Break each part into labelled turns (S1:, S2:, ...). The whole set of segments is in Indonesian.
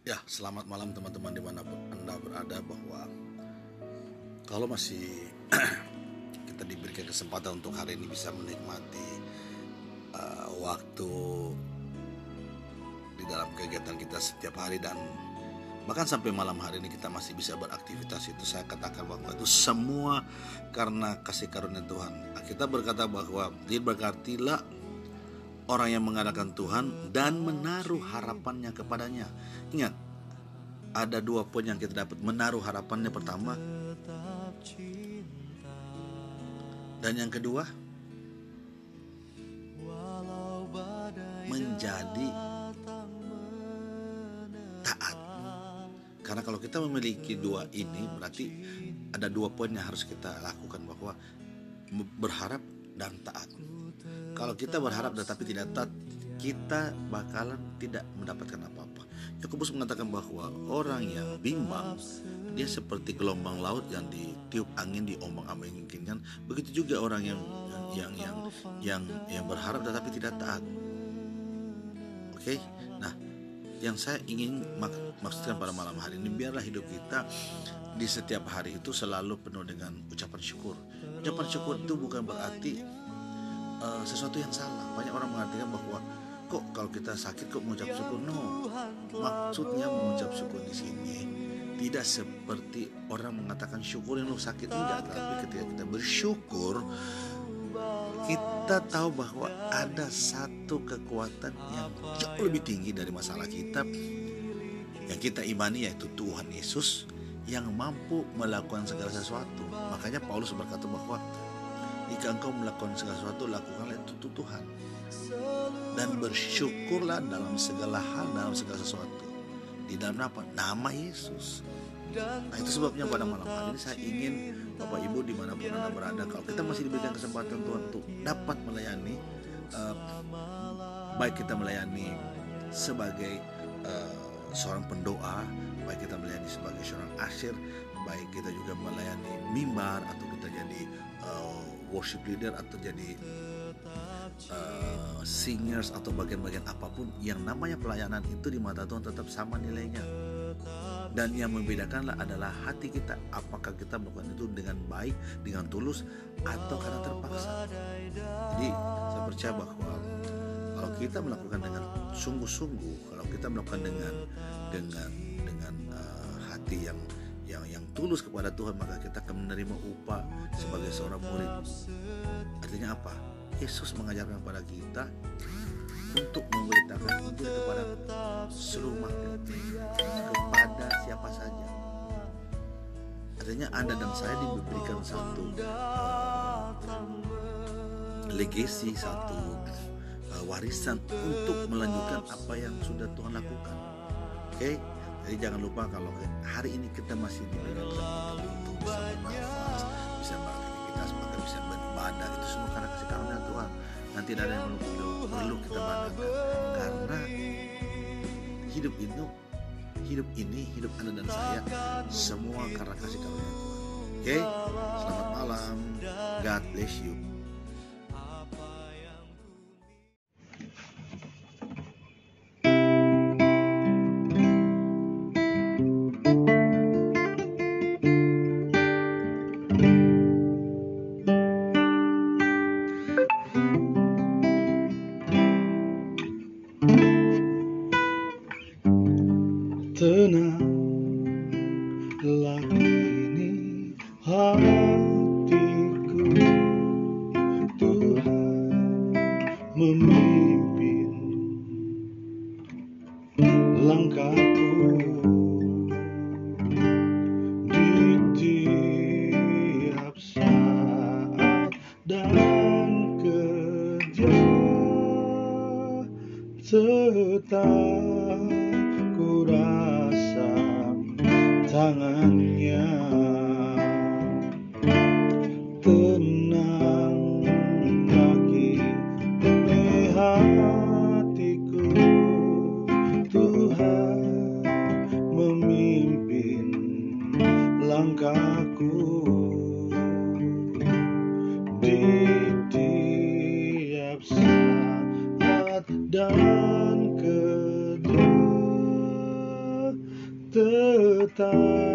S1: Ya, selamat malam teman-teman di mana pun Anda berada bahwa kalau masih kita diberikan kesempatan untuk hari ini bisa menikmati uh, waktu di dalam kegiatan kita setiap hari dan bahkan sampai malam hari ini kita masih bisa beraktivitas itu saya katakan bahwa itu semua karena kasih karunia Tuhan. Kita berkata bahwa diberkatilah orang yang mengadakan Tuhan dan menaruh harapannya kepadanya. Ingat, ada dua poin yang kita dapat menaruh harapannya pertama dan yang kedua menjadi taat. Karena kalau kita memiliki dua ini berarti ada dua poin yang harus kita lakukan bahwa berharap dan taat. Kalau kita berharap tetapi tidak taat, kita bakalan tidak mendapatkan apa-apa. Yakobus mengatakan bahwa orang yang bimbang dia seperti gelombang laut yang ditiup angin diombang-ambingkan kan begitu juga orang yang yang yang yang yang berharap tetapi tidak taat oke okay? nah yang saya ingin mak maksudkan pada malam hari ini biarlah hidup kita di setiap hari itu selalu penuh dengan ucapan syukur ucapan syukur itu bukan berarti uh, sesuatu yang salah. Banyak orang mengartikan bahwa kok kalau kita sakit kok mengucap syukur. No, maksudnya mengucap syukur di sini tidak seperti orang mengatakan syukur yang lu sakit tidak, tapi ketika kita bersyukur kita tahu bahwa ada satu kekuatan yang jauh lebih tinggi dari masalah kita yang kita imani yaitu Tuhan Yesus yang mampu melakukan segala sesuatu. Makanya Paulus berkata bahwa jika engkau melakukan segala sesuatu, lakukanlah itu Tuhan. Dan bersyukurlah dalam segala hal, dalam segala sesuatu. Di dalam apa? Nama Yesus. Nah itu sebabnya pada malam hari ini saya ingin Bapak Ibu di mana pun Anda berada Kalau kita masih diberikan kesempatan Tuhan untuk dapat melayani uh, Baik kita melayani sebagai uh, seorang pendoa Baik kita melayani sebagai seorang asyir Baik kita juga melayani mimbar Atau kita jadi uh, worship leader atau jadi uh, singers atau bagian-bagian apa pun yang namanya pelayanan itu di mata Tuhan tetap sama nilainya. Dan yang membedakanlah adalah hati kita. Apakah kita melakukan itu dengan baik dengan tulus atau karena terpaksa? Jadi saya percaya bahwa kalau kita melakukan dengan sungguh-sungguh kalau kita melakukan dengan dengan dengan uh, hati yang tulus kepada Tuhan maka kita akan menerima upah sebagai seorang murid. Artinya apa? Yesus mengajarkan kepada kita untuk memberitakan Injil kepada seluruh makhluk kepada siapa saja. Artinya Anda dan saya diberikan satu legasi, satu uh, warisan untuk melanjutkan apa yang sudah Tuhan lakukan. Oke? Okay? Jadi jangan lupa kalau hari ini kita masih diberikan untuk bisa bernafas, bisa beraktivitas, bahkan bisa beribadah itu semua karena kasih karunia Tuhan. Nanti ada yang perlu, perlu kita banggakan karena hidup itu hidup ini hidup anda dan saya semua karena kasih karunia Tuhan. Oke, okay? selamat malam. God bless you. Tetap ku rasa tangannya di tiap saat dan kedua tetap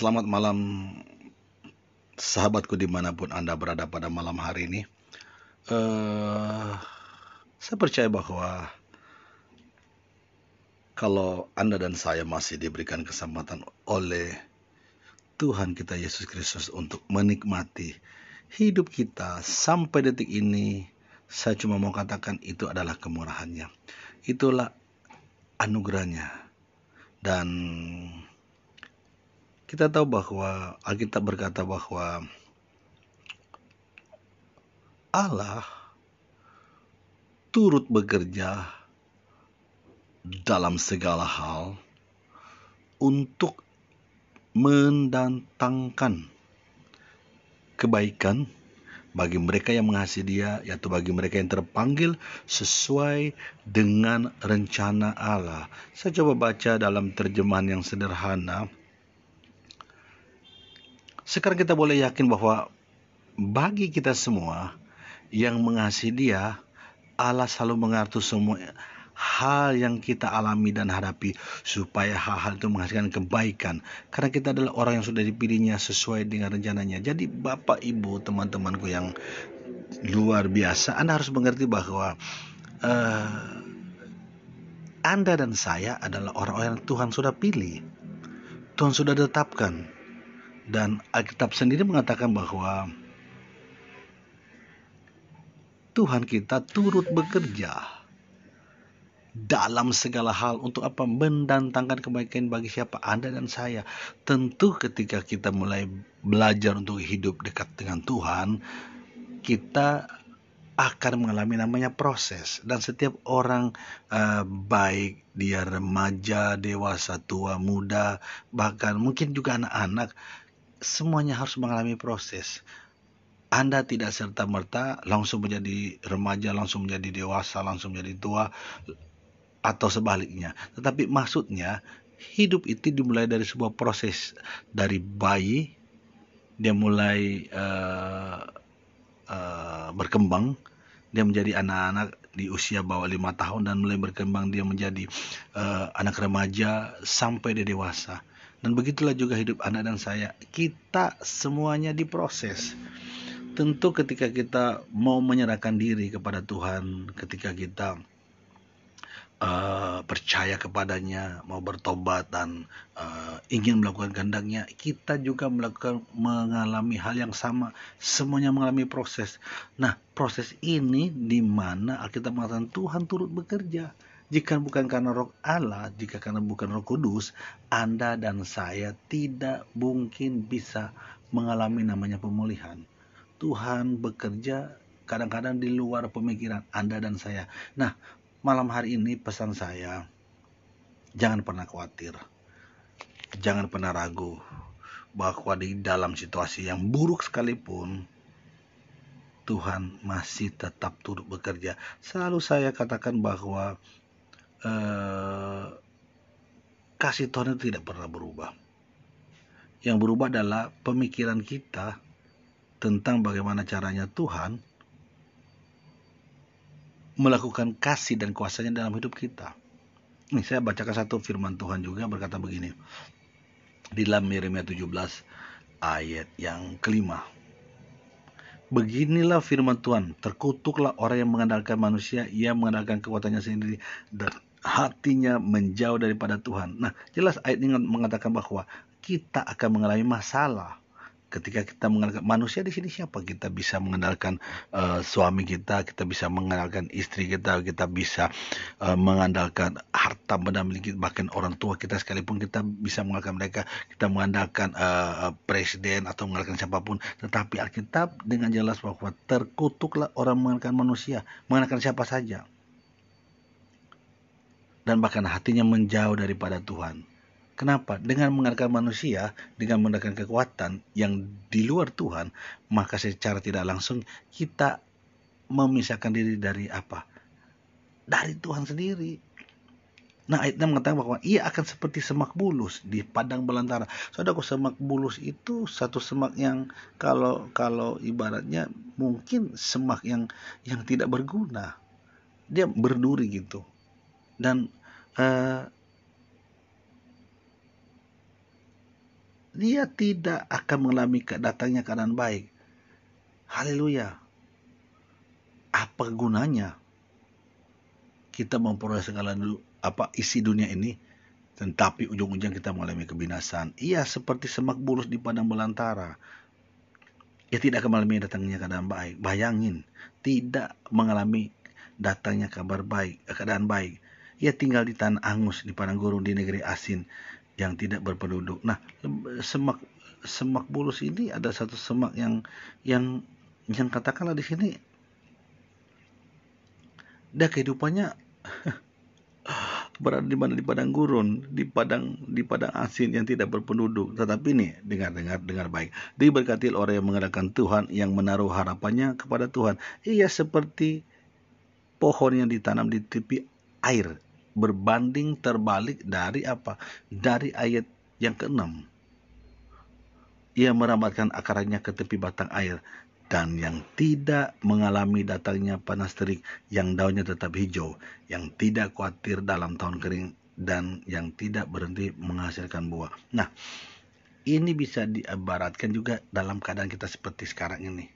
S1: Selamat malam sahabatku di mana pun Anda berada pada malam hari ini. Uh, saya percaya bahwa kalau Anda dan saya masih diberikan kesempatan oleh Tuhan kita Yesus Kristus untuk menikmati hidup kita sampai detik ini, saya cuma mau katakan itu adalah kemurahannya. Itulah anugerahnya. Dan kita tahu bahwa Alkitab berkata bahwa Allah turut bekerja dalam segala hal untuk mendatangkan kebaikan bagi mereka yang mengasihi dia, yaitu bagi mereka yang terpanggil sesuai dengan rencana Allah. Saya coba baca dalam terjemahan yang sederhana sekarang kita boleh yakin bahwa bagi kita semua yang mengasihi Dia, Allah selalu mengatur semua hal yang kita alami dan hadapi supaya hal-hal itu menghasilkan kebaikan karena kita adalah orang yang sudah dipilihnya sesuai dengan rencananya. Jadi Bapak Ibu teman-temanku yang luar biasa, Anda harus mengerti bahwa uh, Anda dan saya adalah orang-orang yang Tuhan sudah pilih. Tuhan sudah tetapkan dan Alkitab sendiri mengatakan bahwa Tuhan kita turut bekerja dalam segala hal untuk apa? Mendatangkan kebaikan bagi siapa? Anda dan saya. Tentu ketika kita mulai belajar untuk hidup dekat dengan Tuhan, kita akan mengalami namanya proses. Dan setiap orang uh, baik dia remaja, dewasa, tua, muda, bahkan mungkin juga anak-anak semuanya harus mengalami proses. Anda tidak serta-merta langsung menjadi remaja, langsung menjadi dewasa, langsung menjadi tua, atau sebaliknya. Tetapi maksudnya, hidup itu dimulai dari sebuah proses. Dari bayi, dia mulai uh, uh, berkembang, dia menjadi anak-anak di usia bawah lima tahun dan mulai berkembang dia menjadi uh, anak remaja sampai dia dewasa dan begitulah juga hidup anak dan saya. Kita semuanya diproses. Tentu ketika kita mau menyerahkan diri kepada Tuhan, ketika kita uh, percaya kepadanya, mau bertobat dan uh, ingin melakukan kehendaknya, kita juga melakukan mengalami hal yang sama. Semuanya mengalami proses. Nah, proses ini di mana Alkitab mengatakan Tuhan turut bekerja jika bukan karena roh Allah, jika karena bukan roh kudus, Anda dan saya tidak mungkin bisa mengalami namanya pemulihan. Tuhan bekerja kadang-kadang di luar pemikiran Anda dan saya. Nah, malam hari ini pesan saya, jangan pernah khawatir. Jangan pernah ragu bahwa di dalam situasi yang buruk sekalipun Tuhan masih tetap turut bekerja. Selalu saya katakan bahwa eh, kasih Tuhan itu tidak pernah berubah. Yang berubah adalah pemikiran kita tentang bagaimana caranya Tuhan melakukan kasih dan kuasanya dalam hidup kita. Ini saya bacakan satu firman Tuhan juga berkata begini. Di dalam Yeremia 17 ayat yang kelima. Beginilah firman Tuhan, terkutuklah orang yang mengandalkan manusia, ia mengandalkan kekuatannya sendiri dan hatinya menjauh daripada Tuhan. Nah, jelas ayat ini mengatakan bahwa kita akan mengalami masalah. Ketika kita mengandalkan manusia di sini siapa? Kita bisa mengandalkan uh, suami kita kita bisa mengandalkan istri kita kita bisa uh, mengandalkan harta benda milik kita bahkan orang tua kita sekalipun kita bisa mengandalkan mereka kita mengandalkan uh, presiden atau mengandalkan siapa pun. Tetapi Alkitab dengan jelas bahwa terkutuklah orang mengandalkan manusia. Mengandalkan siapa saja dan bahkan hatinya menjauh daripada Tuhan Kenapa? Dengan mengandalkan manusia, dengan mengandalkan kekuatan yang di luar Tuhan, maka secara tidak langsung kita memisahkan diri dari apa? Dari Tuhan sendiri. Nah ayatnya mengatakan bahwa ia akan seperti semak bulus di padang belantara. Saudaraku semak bulus itu satu semak yang kalau kalau ibaratnya mungkin semak yang yang tidak berguna. Dia berduri gitu. Dan uh, dia tidak akan mengalami datangnya keadaan baik. Haleluya. Apa gunanya kita memperoleh segala apa isi dunia ini tetapi ujung-ujung kita mengalami kebinasan. Ia seperti semak bulus di padang belantara. Ia tidak akan mengalami datangnya keadaan baik. Bayangin, tidak mengalami datangnya kabar baik, keadaan baik. Ia tinggal di tanah angus, di padang gurun, di negeri asin yang tidak berpenduduk. Nah, semak semak bulus ini ada satu semak yang yang yang katakanlah di sini dia kehidupannya berada di mana di padang gurun, di padang di padang asin yang tidak berpenduduk. Tetapi ini dengar dengar dengar baik. Diberkati orang yang mengadakan Tuhan yang menaruh harapannya kepada Tuhan. Ia seperti pohon yang ditanam di tepi air berbanding terbalik dari apa? Dari ayat yang keenam. Ia merambatkan akarnya ke tepi batang air dan yang tidak mengalami datangnya panas terik, yang daunnya tetap hijau, yang tidak khawatir dalam tahun kering, dan yang tidak berhenti menghasilkan buah. Nah, ini bisa diibaratkan juga dalam keadaan kita seperti sekarang ini.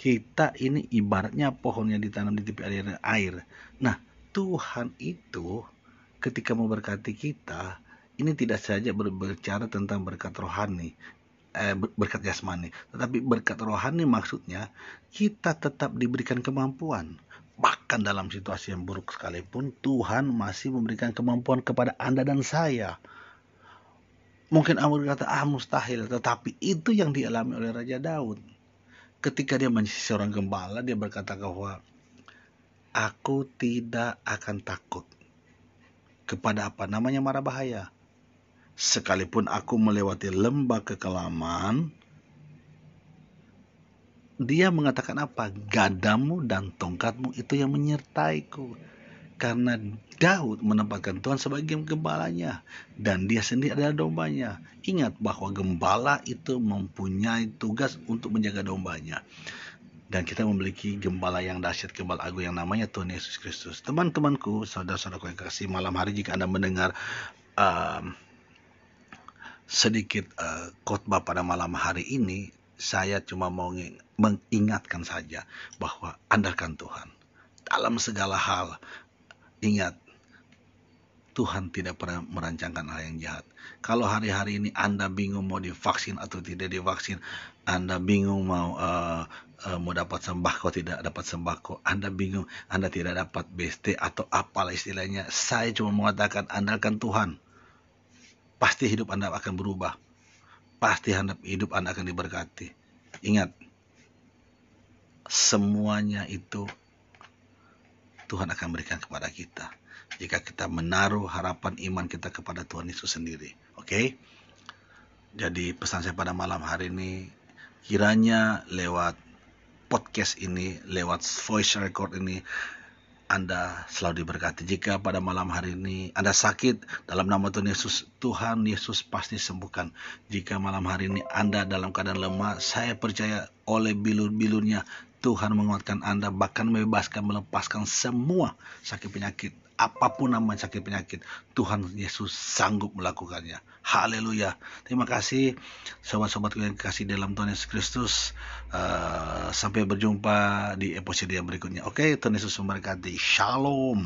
S1: Kita ini ibaratnya pohonnya ditanam di tepi air. Nah, Tuhan itu ketika memberkati kita ini tidak saja berbicara tentang berkat rohani, eh, berkat jasmani, tetapi berkat rohani maksudnya kita tetap diberikan kemampuan. Bahkan dalam situasi yang buruk sekalipun Tuhan masih memberikan kemampuan kepada Anda dan saya. Mungkin Anda berkata, ah mustahil, tetapi itu yang dialami oleh Raja Daud. Ketika dia menjadi seorang gembala, dia berkata bahwa aku tidak akan takut kepada apa namanya mara bahaya. Sekalipun aku melewati lembah kekelaman, dia mengatakan apa? Gadamu dan tongkatmu itu yang menyertaiku. Karena Daud menempatkan Tuhan sebagai gembalanya dan dia sendiri adalah dombanya. Ingat bahwa gembala itu mempunyai tugas untuk menjaga dombanya dan kita memiliki gembala yang dahsyat gembala agung yang namanya Tuhan Yesus Kristus. Teman-temanku, saudara-saudaraku yang kasih malam hari jika Anda mendengar um, sedikit uh, khotbah pada malam hari ini, saya cuma mau mengingatkan saja bahwa andalkan Tuhan. Dalam segala hal, ingat Tuhan tidak pernah merancangkan hal yang jahat. Kalau hari-hari ini Anda bingung mau divaksin atau tidak divaksin, Anda bingung mau uh, uh, mau dapat sembako tidak dapat sembako, Anda bingung, Anda tidak dapat BST atau apalah istilahnya. Saya cuma mengatakan andalkan Tuhan. Pasti hidup Anda akan berubah. Pasti hidup Anda akan diberkati. Ingat, semuanya itu Tuhan akan berikan kepada kita. Jika kita menaruh harapan iman kita kepada Tuhan Yesus sendiri. Oke? Okay? Jadi pesan saya pada malam hari ini kiranya lewat podcast ini, lewat voice record ini anda selalu diberkati. Jika pada malam hari ini Anda sakit, dalam nama Tuhan Yesus, Tuhan Yesus pasti sembuhkan. Jika malam hari ini Anda dalam keadaan lemah, saya percaya oleh bilur-bilurnya Tuhan menguatkan Anda, bahkan membebaskan, melepaskan semua sakit penyakit apa pun nama sakit penyakit, Tuhan Yesus sanggup melakukannya. Haleluya. Terima kasih sobat-sobatku yang kasih dalam Tuhan Yesus Kristus. Uh, sampai berjumpa di episode yang berikutnya. Oke, Tuhan Yesus memberkati. Shalom.